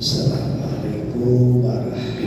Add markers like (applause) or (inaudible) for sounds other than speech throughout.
Assalamualaikum warahmatullahi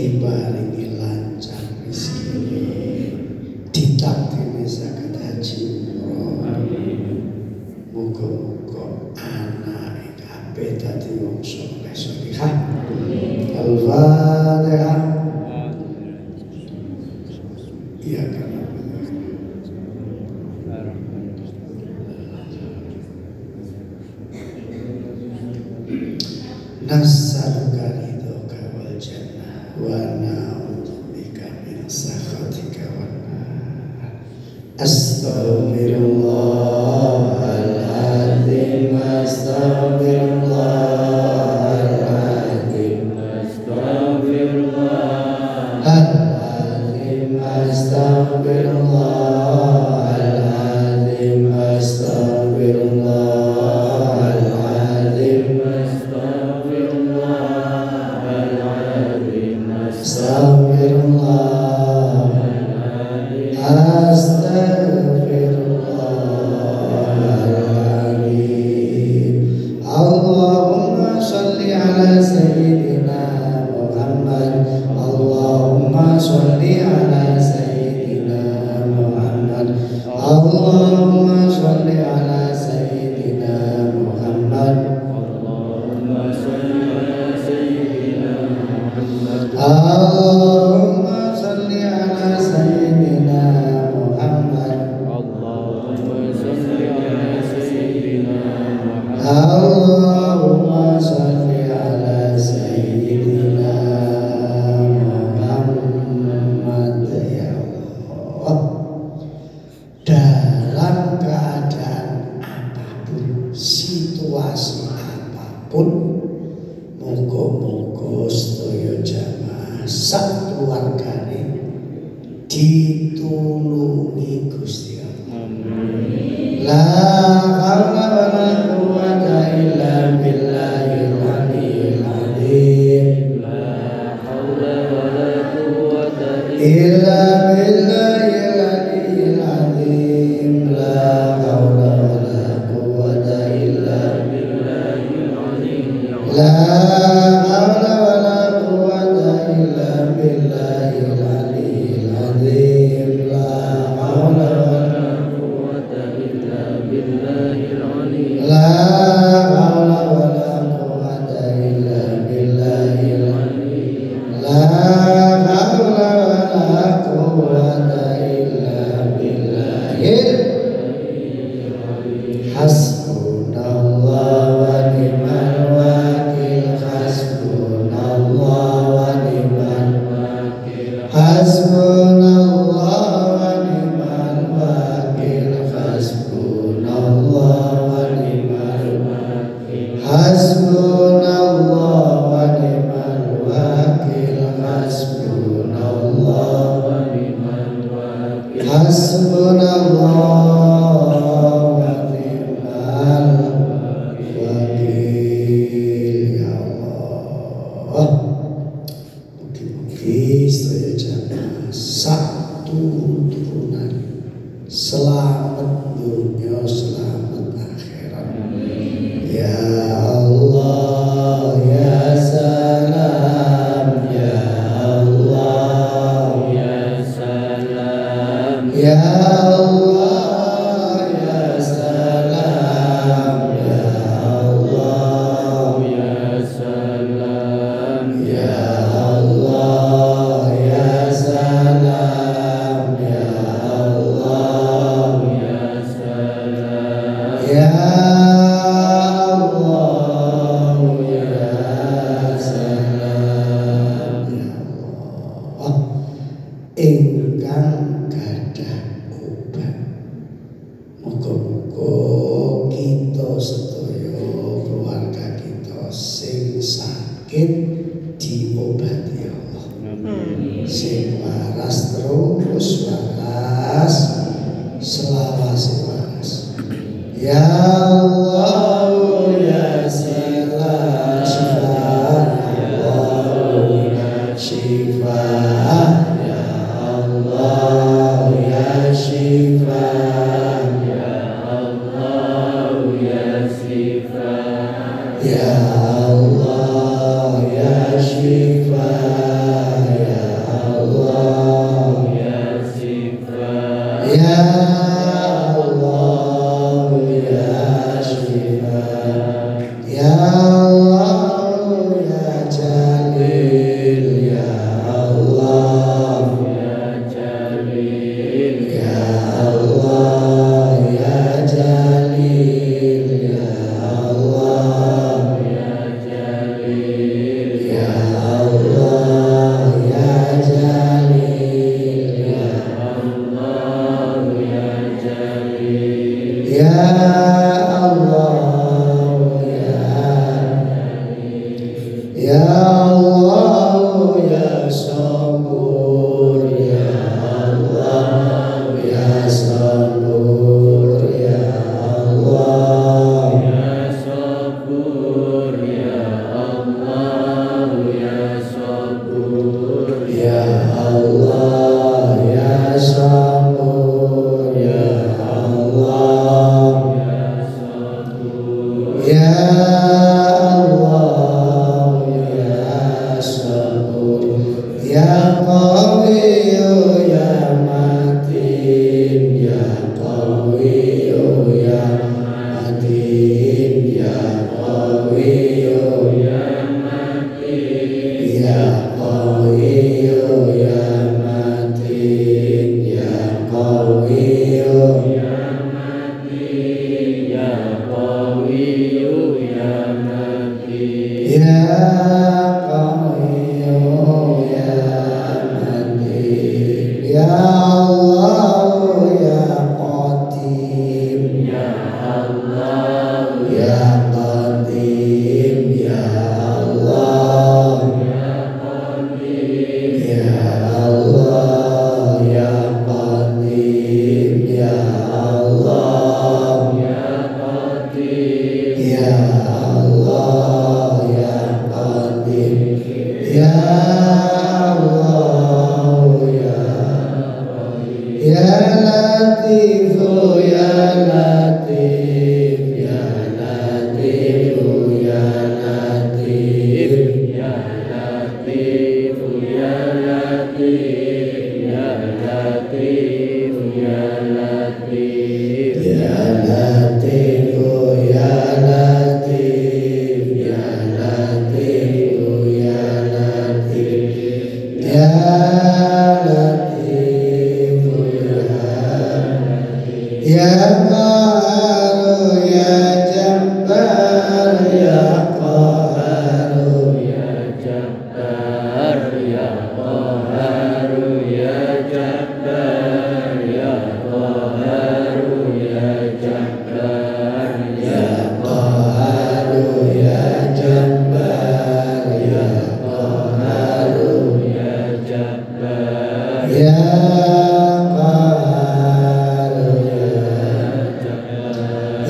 ይባላል። ditulungi Gusti Allah. La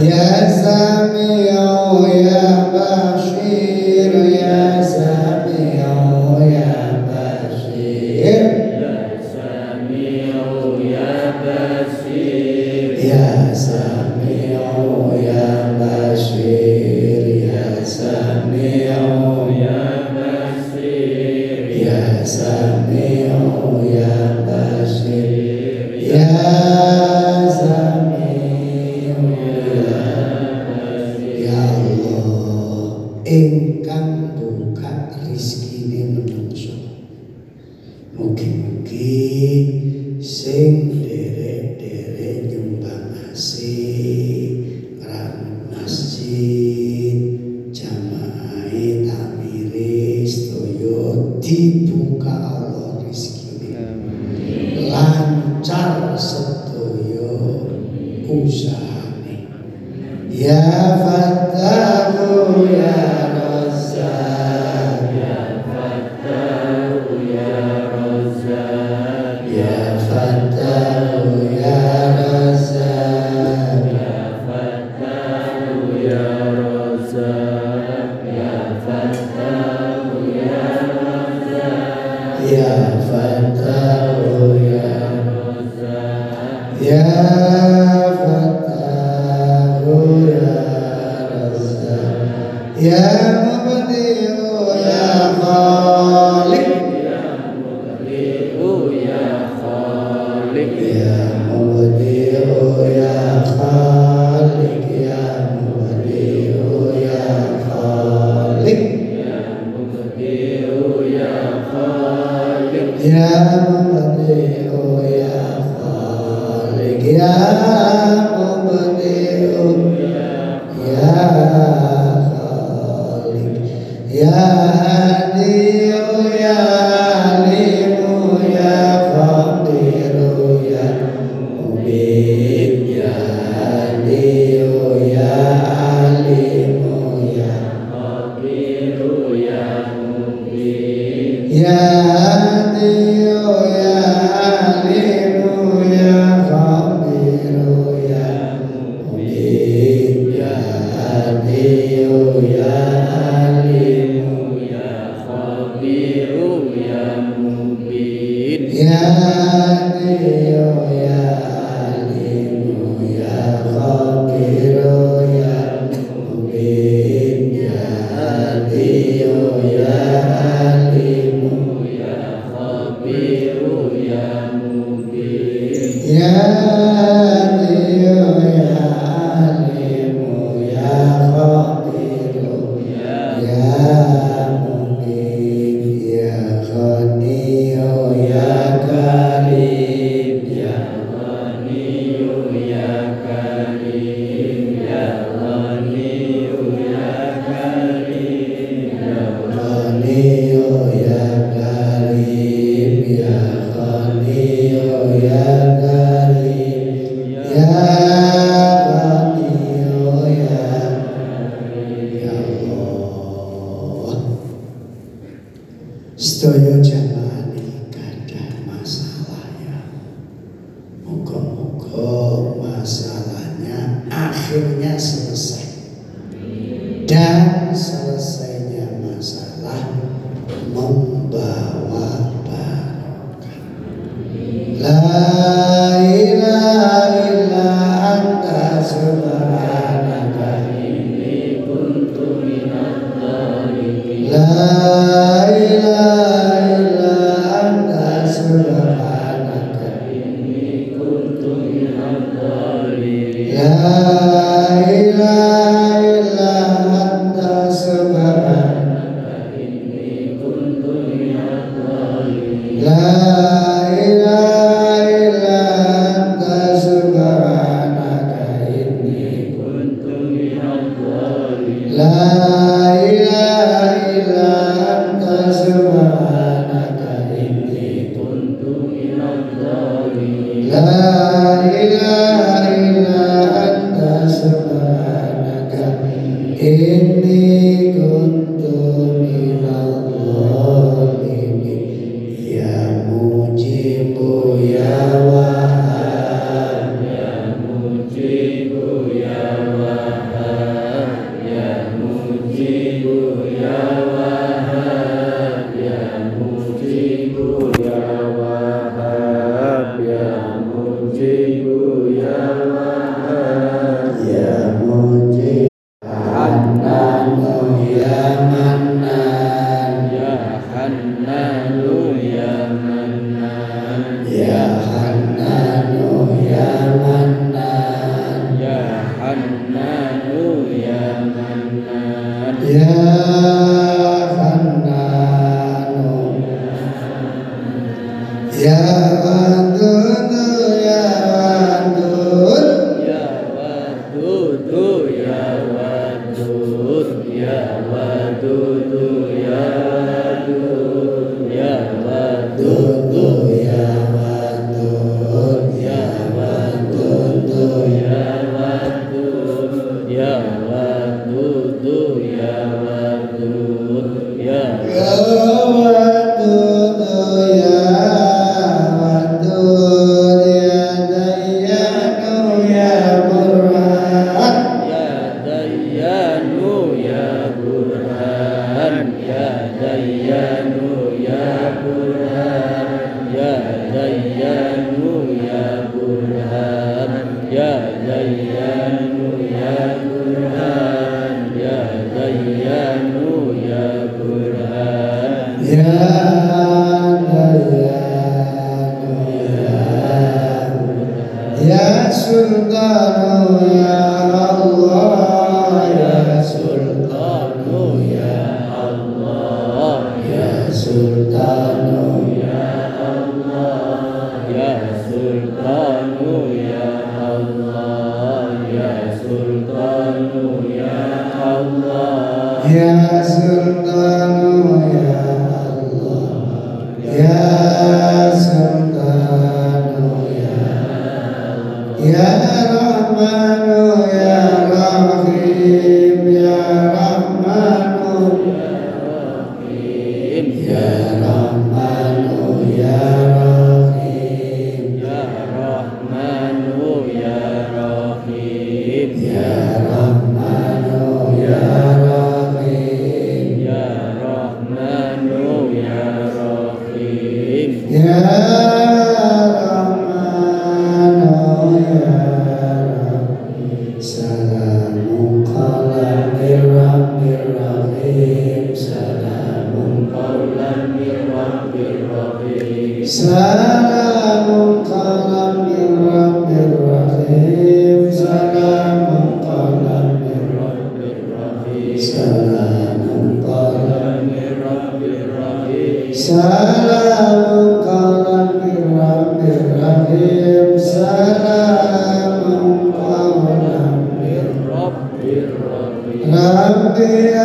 Ya sir. La Amen.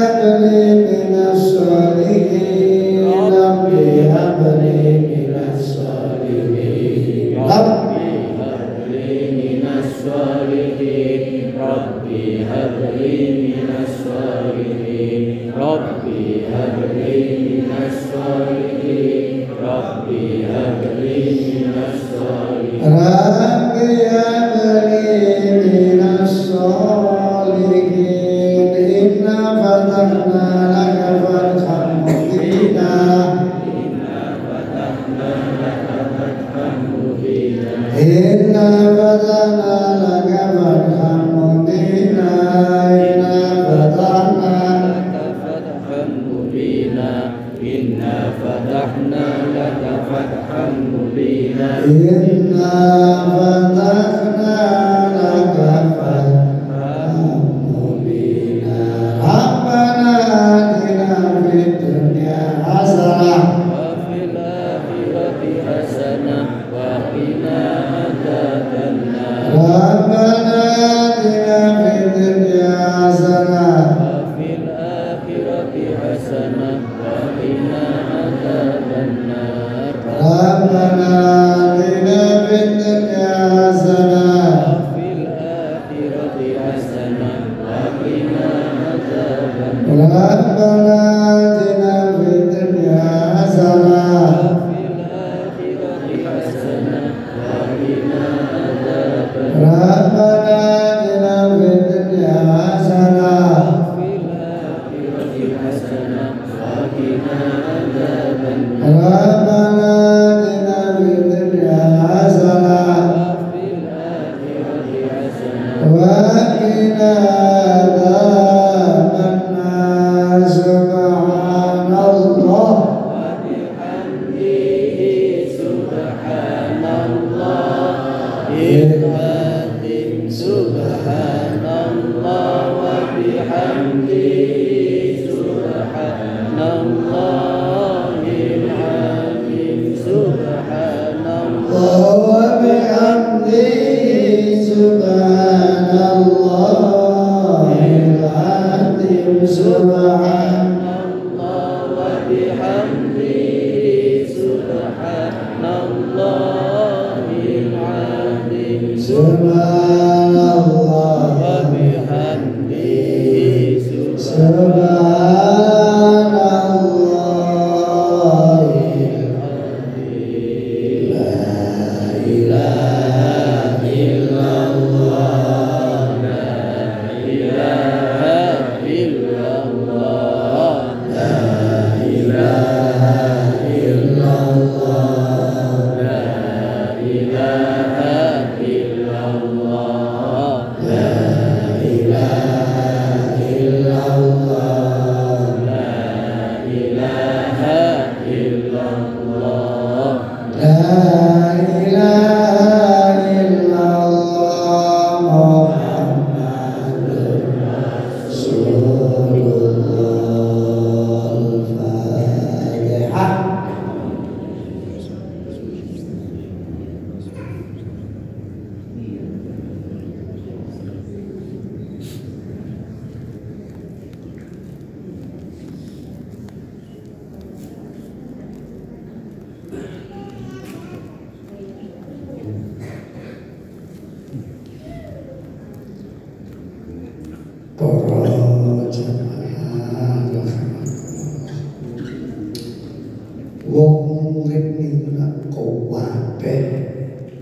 wong urip niku nak usaha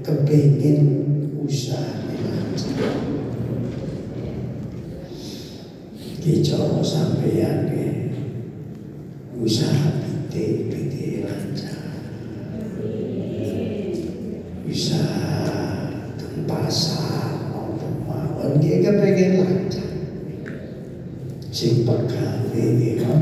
kepengin usahane lancar. Ki cara sampeyan usaha pitik pitik lancar. Usaha teng pasar apa mawon ki kepengin lancar. Sing ini iki kan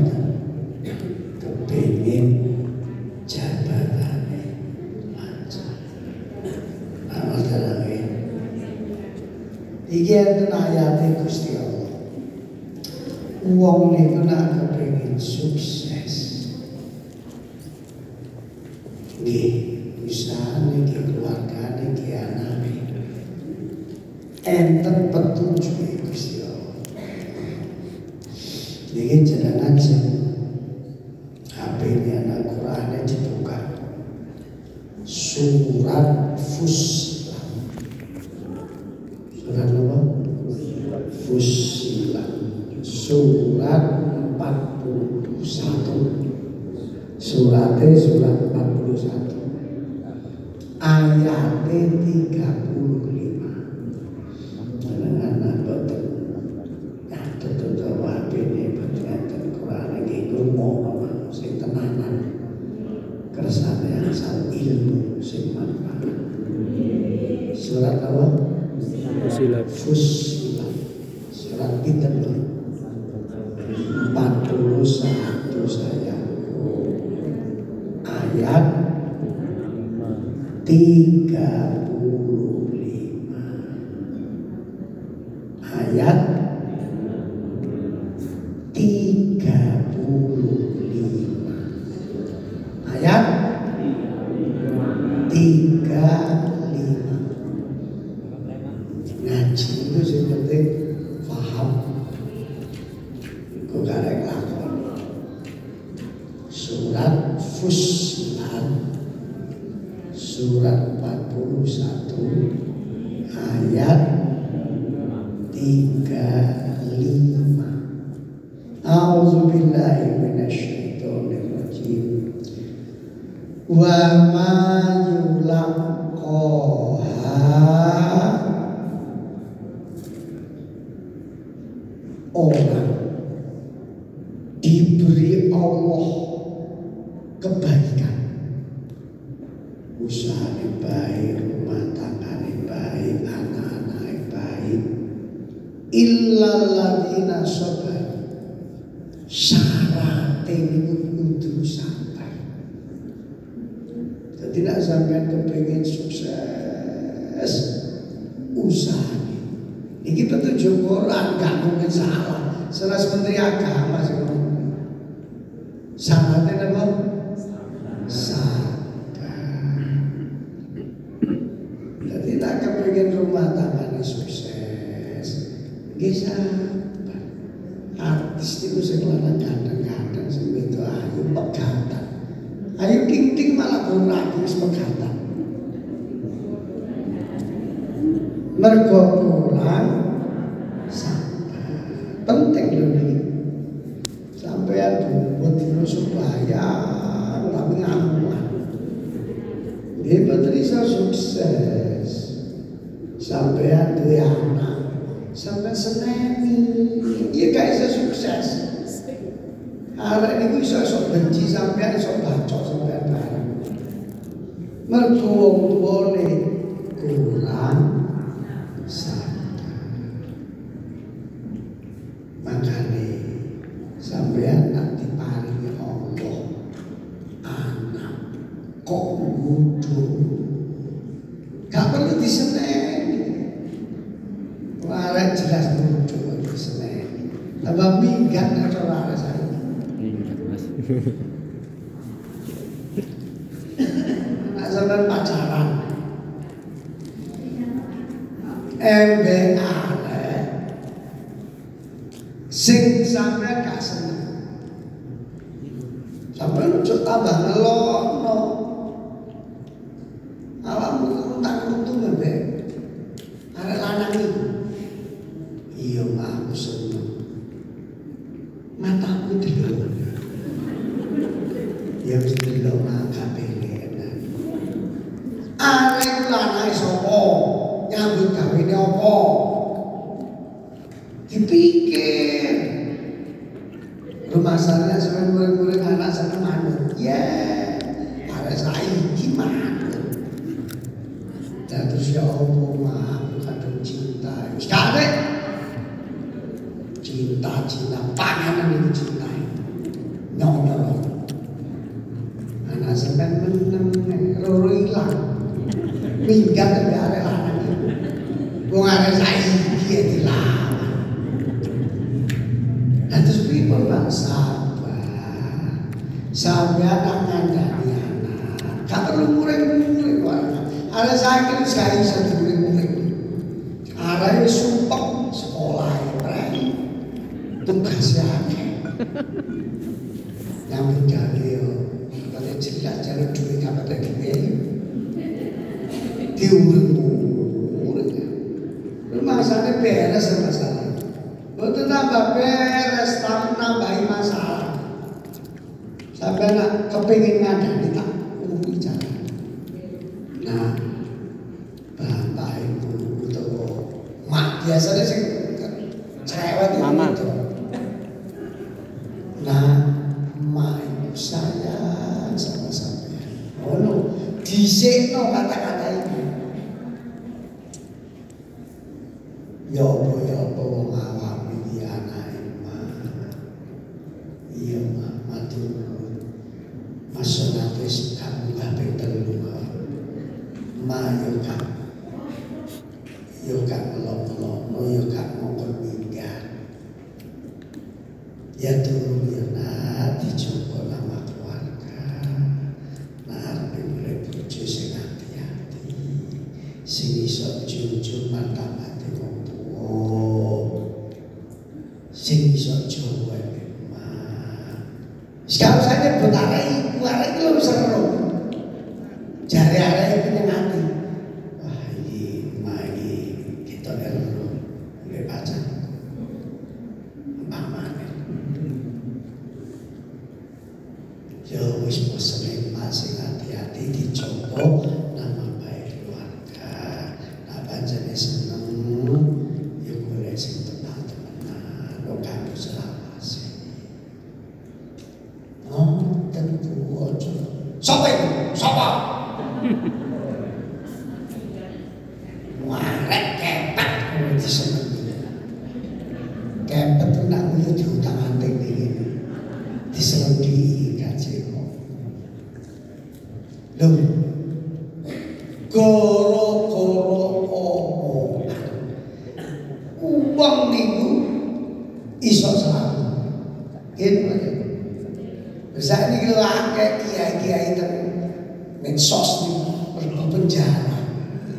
같이 힘들수 있는데 Nanti diparingi Allah. Anak kok ngudu gak perlu diseneni warek jelas ngudu diseneni tambah minggat atau waras ini minggat mas. (laughs) kepingin ngadani kita uwi jalan. Nah, bantai ibu utawa mak biasanya sih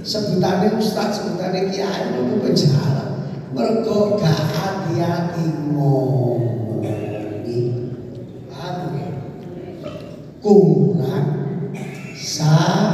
sebutannya ustaz sebutannya kiai itu penjara. Mergo gak hati-hati ngomong. Ya? Kumpulan sah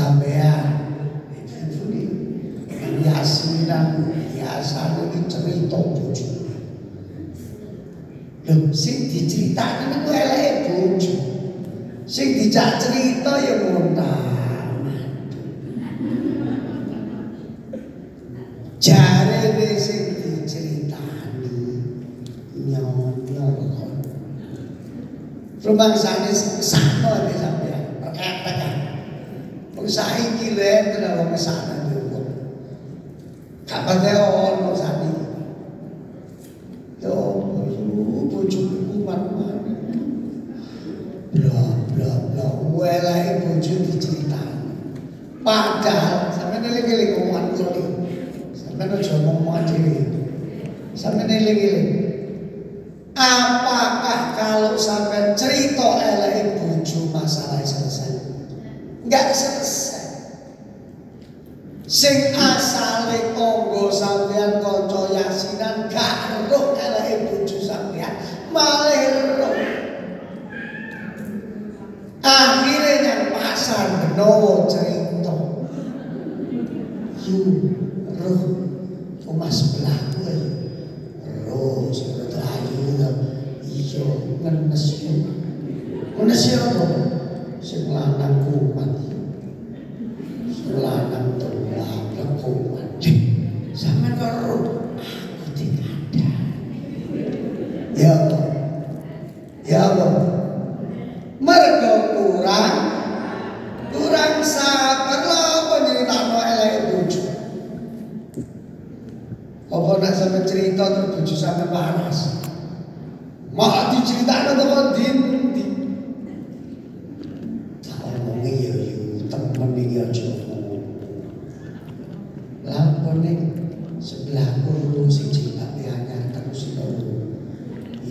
sampean itu nih hiasinan hiasan ini cerita bojo Loh, sing diceritani niku eleke bojo. Sing dijak cerita ya montan. Jarene sing diceritani nyonyor kok. Rumangsane sakno 사이기 레드라고 하면 사는 거고 가봐대요 노사니 bla bla, blablabla welai bojo diceritain padahal sampe nilai-nilai ngomongan sampai sampe nojo ngomongan diri sampe nilai-nilai jamu siji tapi ya, anyar terus.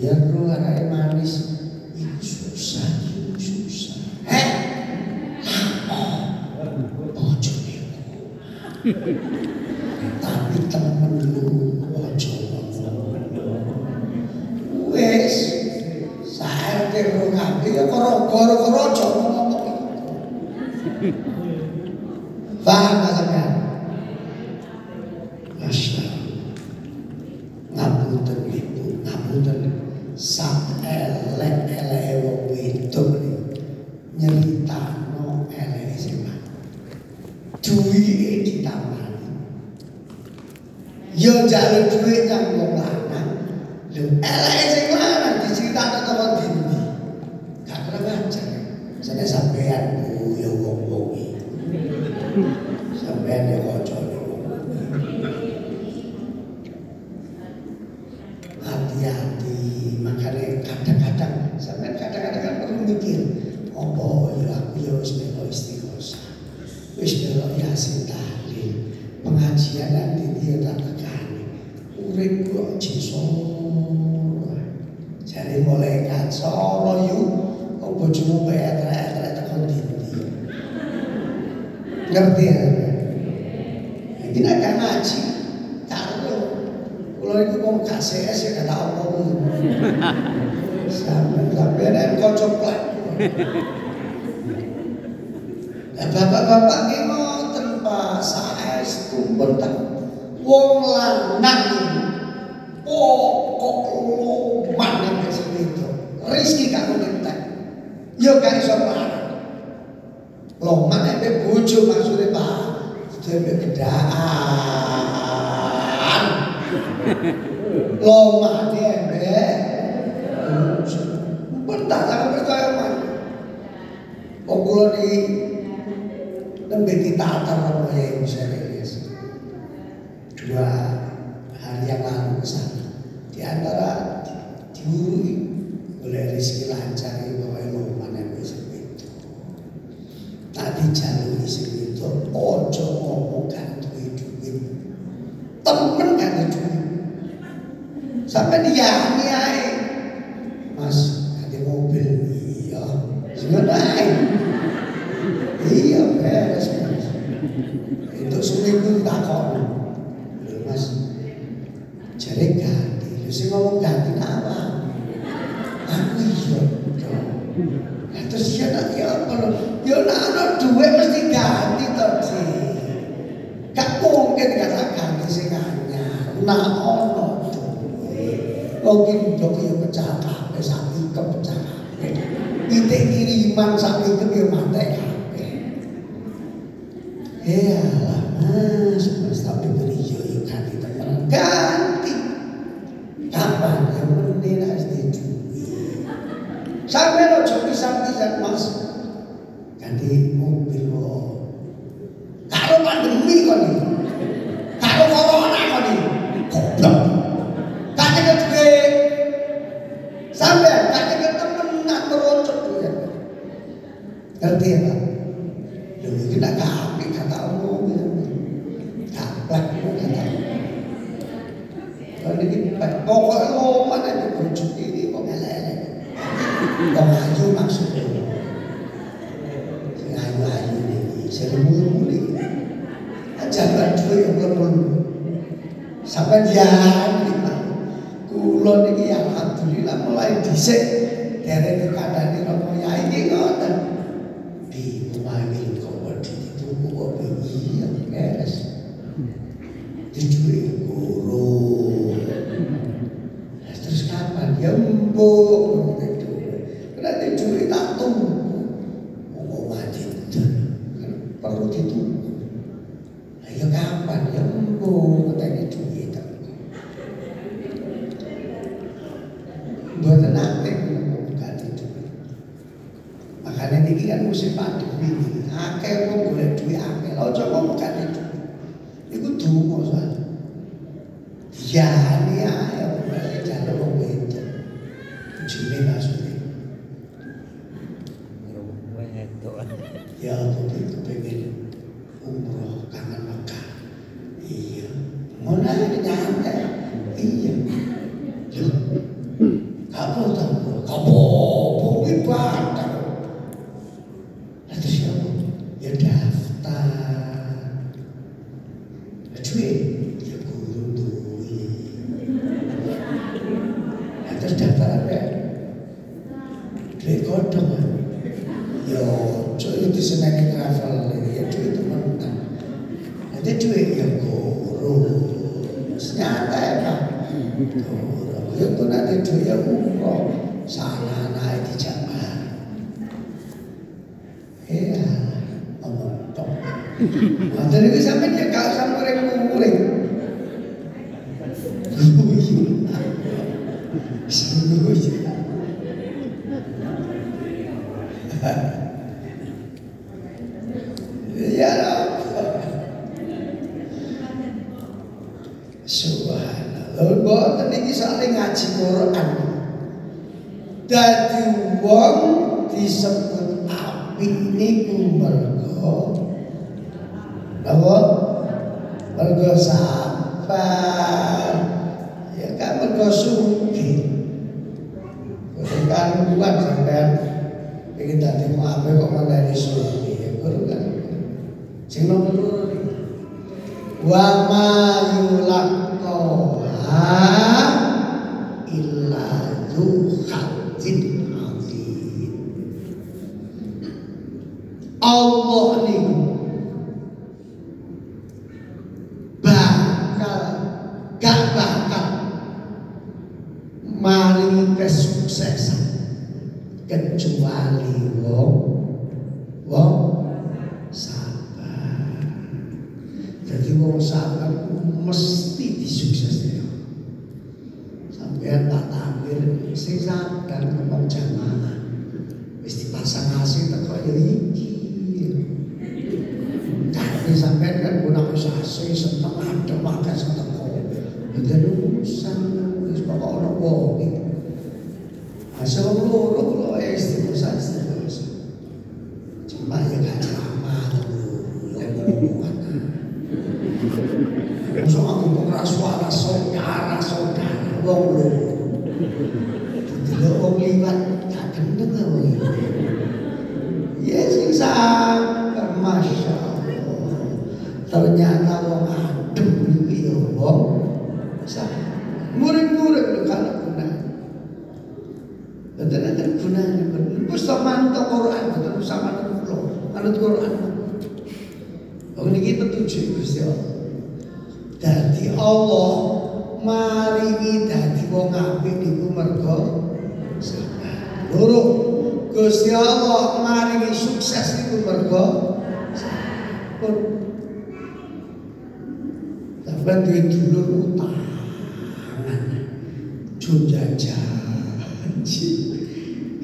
Ya kru anake manis iku susah, susah. Heh. Ojo. Tapi temen lu ojo Wes, sae karo kabeh ya karo-karo ojo. Gitu. Paham tak tangan percaya mana? Wong oh, kula niki lebih ditata karo Kyai saya my willkår till ditt ord i hennes. Ditt. Terus kapan? Ya. sabar. Ya kan mergo suci kan bukan sampean ingin tadi mau apa kok malah disuruh ya guru kan. Sing nomor loro wa ma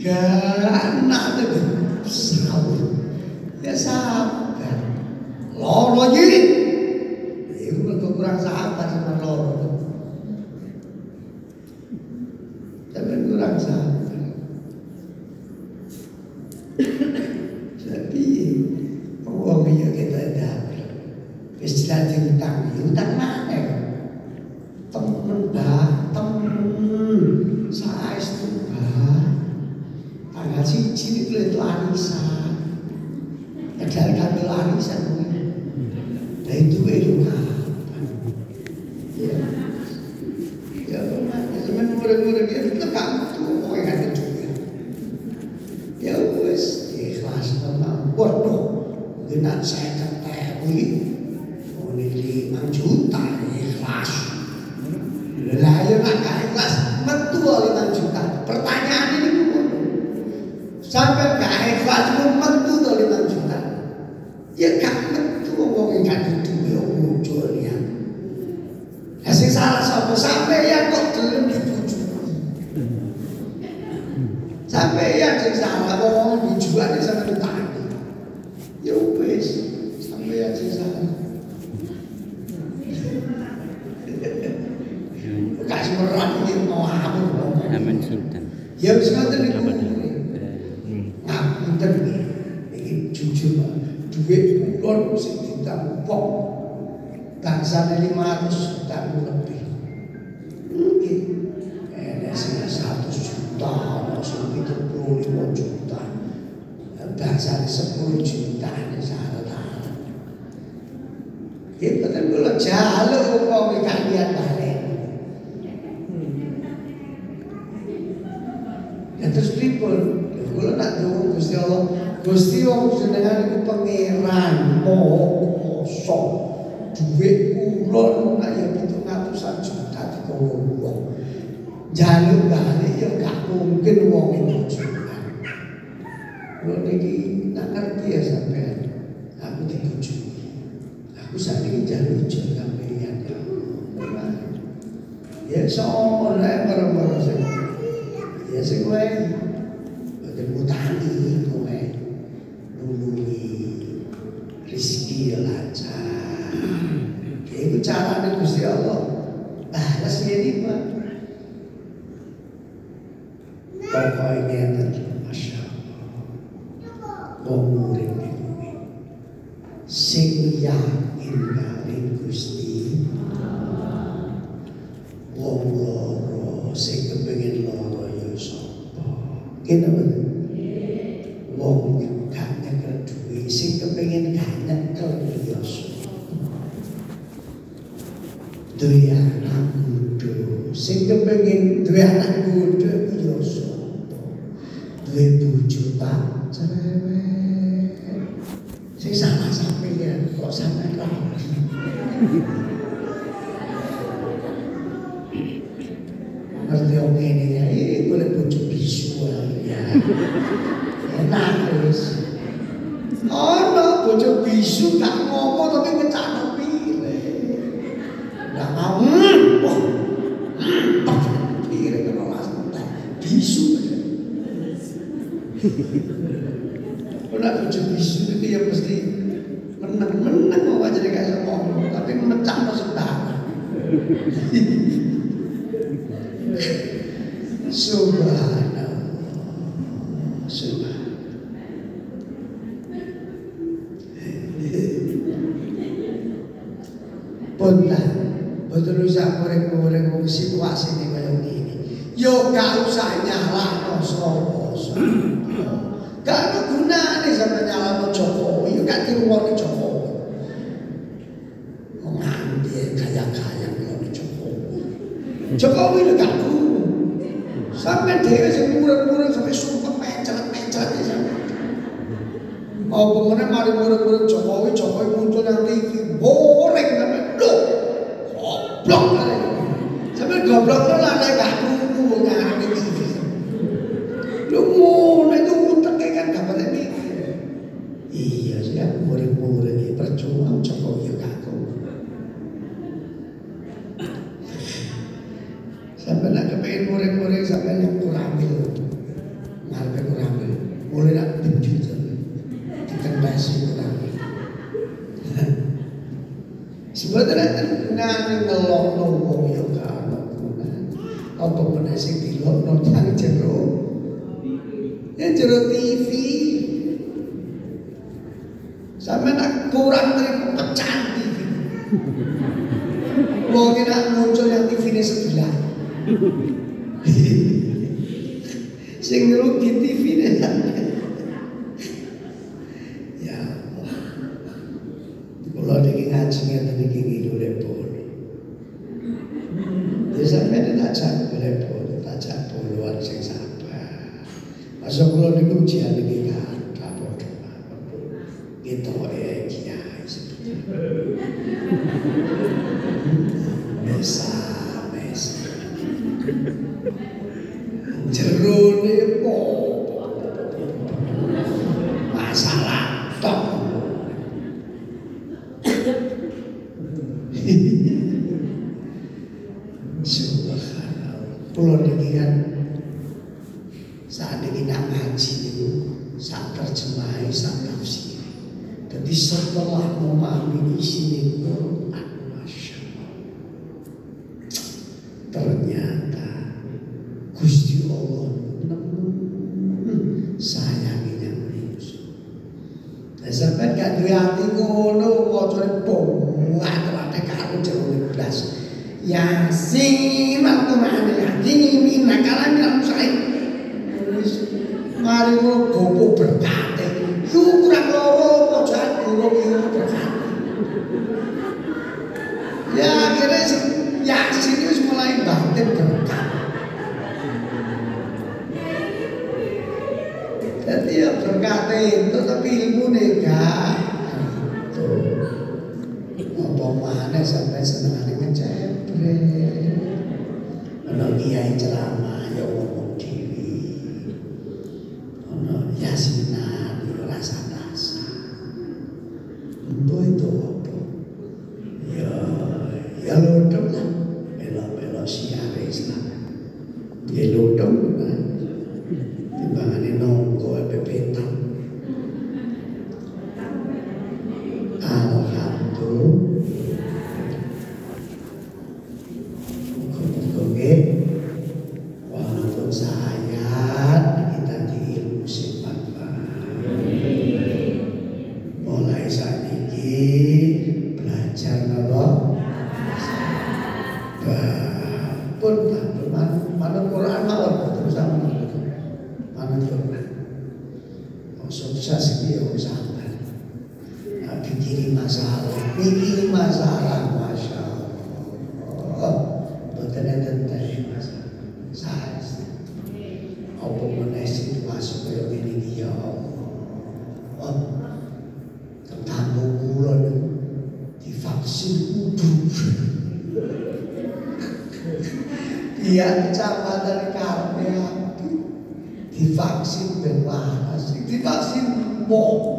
Gak anak tuh sahur. Dia sabar. Loro jadi. Ibu kurang sabar sama loro. Gusti wong jenengan iku pangeran maha kuwasa. Duit ulun nak ya 700 juta dikono wong. Jaluk balik ya gak mungkin wong itu jualan. Lho niki nak ngerti ya sampean. Aku dibujuk. Aku sakniki jaluk jual sampean ya. Ya sono lah para-para sing. Ya sing wae. Boten mutani kowe menghubungi rezeki ya lancar. Ya itu caranya Gusti Allah. Balas ya nikmat. Pokoknya ngeten, masya Allah. Wong murid ini, sing yakin kali Gusti. Wong loro, sing kepengen loro ya sapa. Kenapa? Buntah Betul usah korek-korek Bung situasi ini kaya ngene. Yo gak usah nyalah Kosong-kosong oh, Gak ada guna nih sama nyala Bung Jokowi Yo gak diruang di Jokowi Ngambil kaya-kaya Bung Jokowi Jokowi lu gak guna Sampai sing sepura-pura Sampai sumpah pencet-pencet Oh, kemudian mari buru-buru Jokowi, Jokowi muncul yang tinggi. Pulau niki kan saat ini nak ngaji itu saat terjemahi saat tafsir. Jadi setelah memahami isi Quran, masya ternyata Gusti Allah sayanginya manusia. Dan sampai gak duwe ati cari wacane pomah terlalu karo jero 12. Ya simak tu ma'amil hadini minna kalamil al-musa'id Iya kecamatan kabeh divaksin berwarna, waras, divaksin mau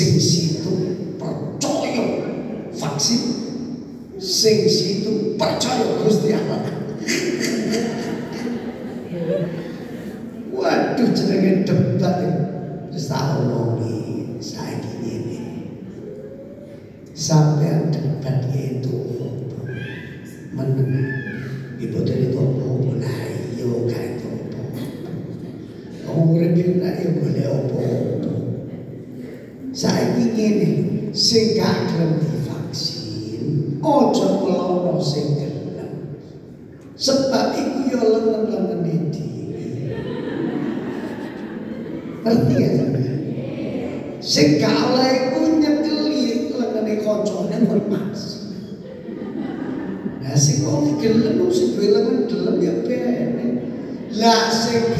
sing situ percaya vaksin. Sing situ percaya Gusti Allah. Waduh jenenge debat wis tak omongi saiki ngene. Sampean debat itu meneng. Ibu dari itu. ini sing gak gelem divaksin ojo melono sing gelem. Sebab iku ya lengen-lengen iki ngerti ya sampeyan sing gak oleh iku nyekeli lengene kancane mermas nah sing kok gelem sing duwe lengen gelem ya ben lah sing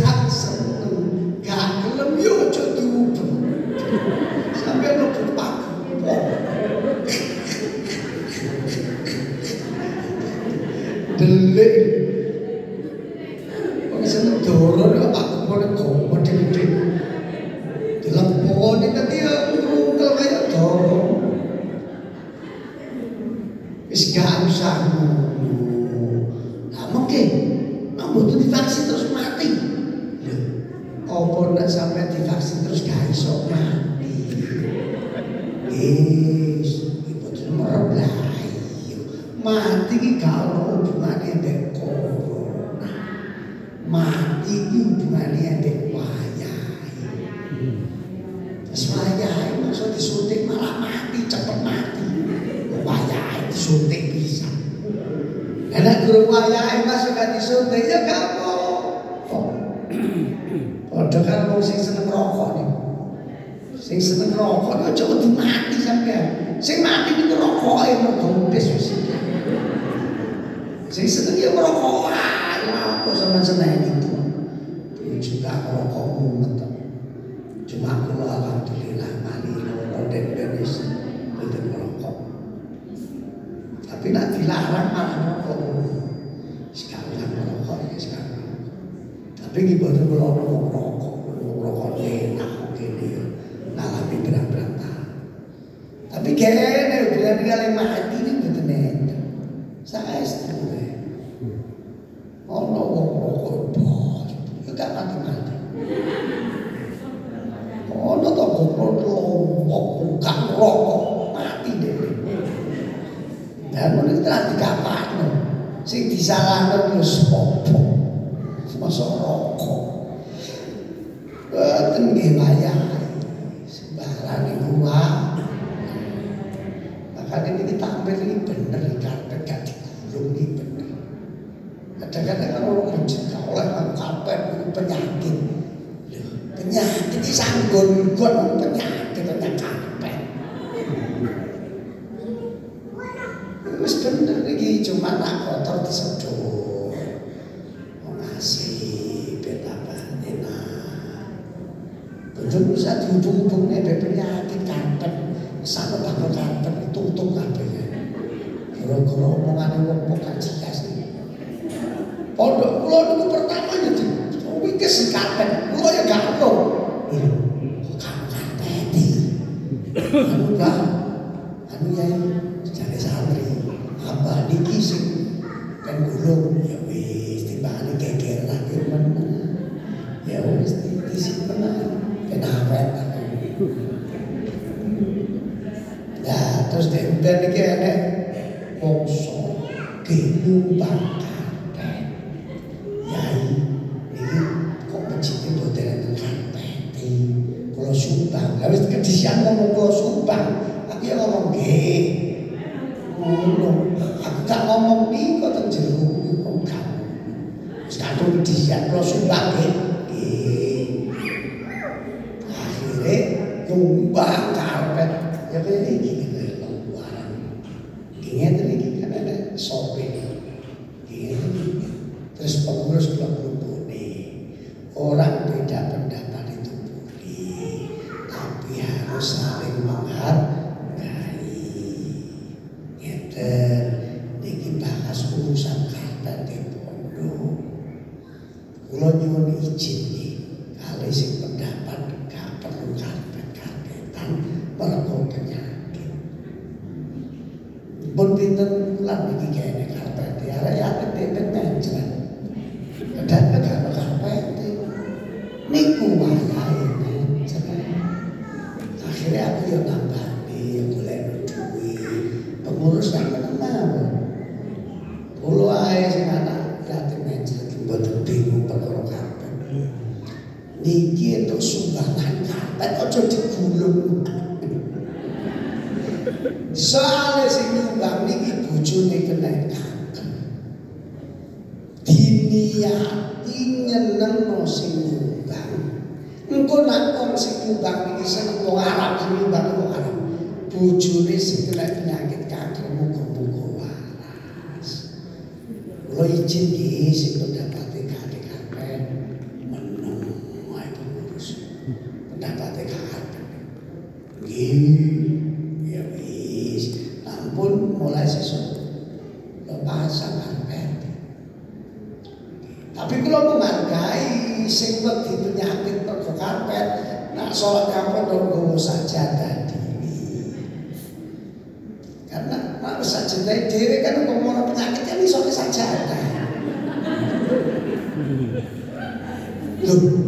Sing seneng ya merokokan ya apa seneng-seneng itu. Ya juga merokokmu siya nga nagkosubang. At yung ngomong, hey, ngomong Aku tak ngomong di kota jeruk, ngomong kamu. Sekarang dia, kalau subang, hey, sholat kapan dan gowo saja tadi? Karena malu saja dari diri kan ngomong penyakit kan iso saja ada. (laughs)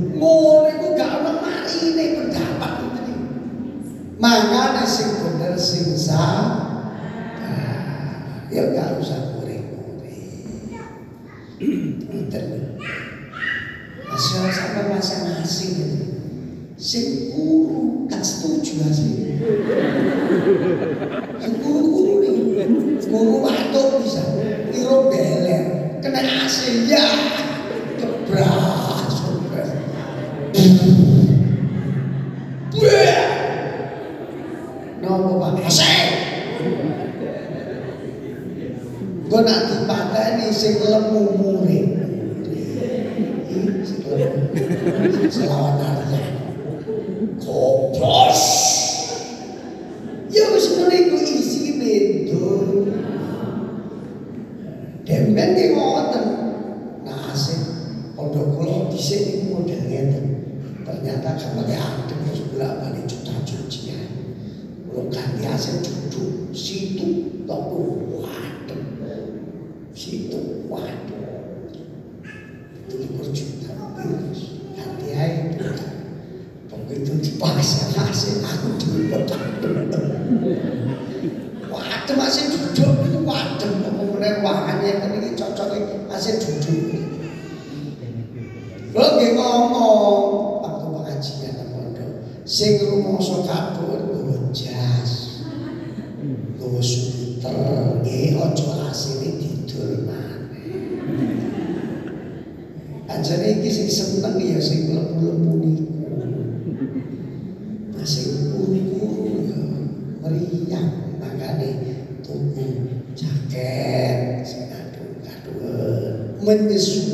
when this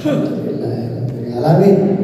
Alhamdulillahirabbil alamin.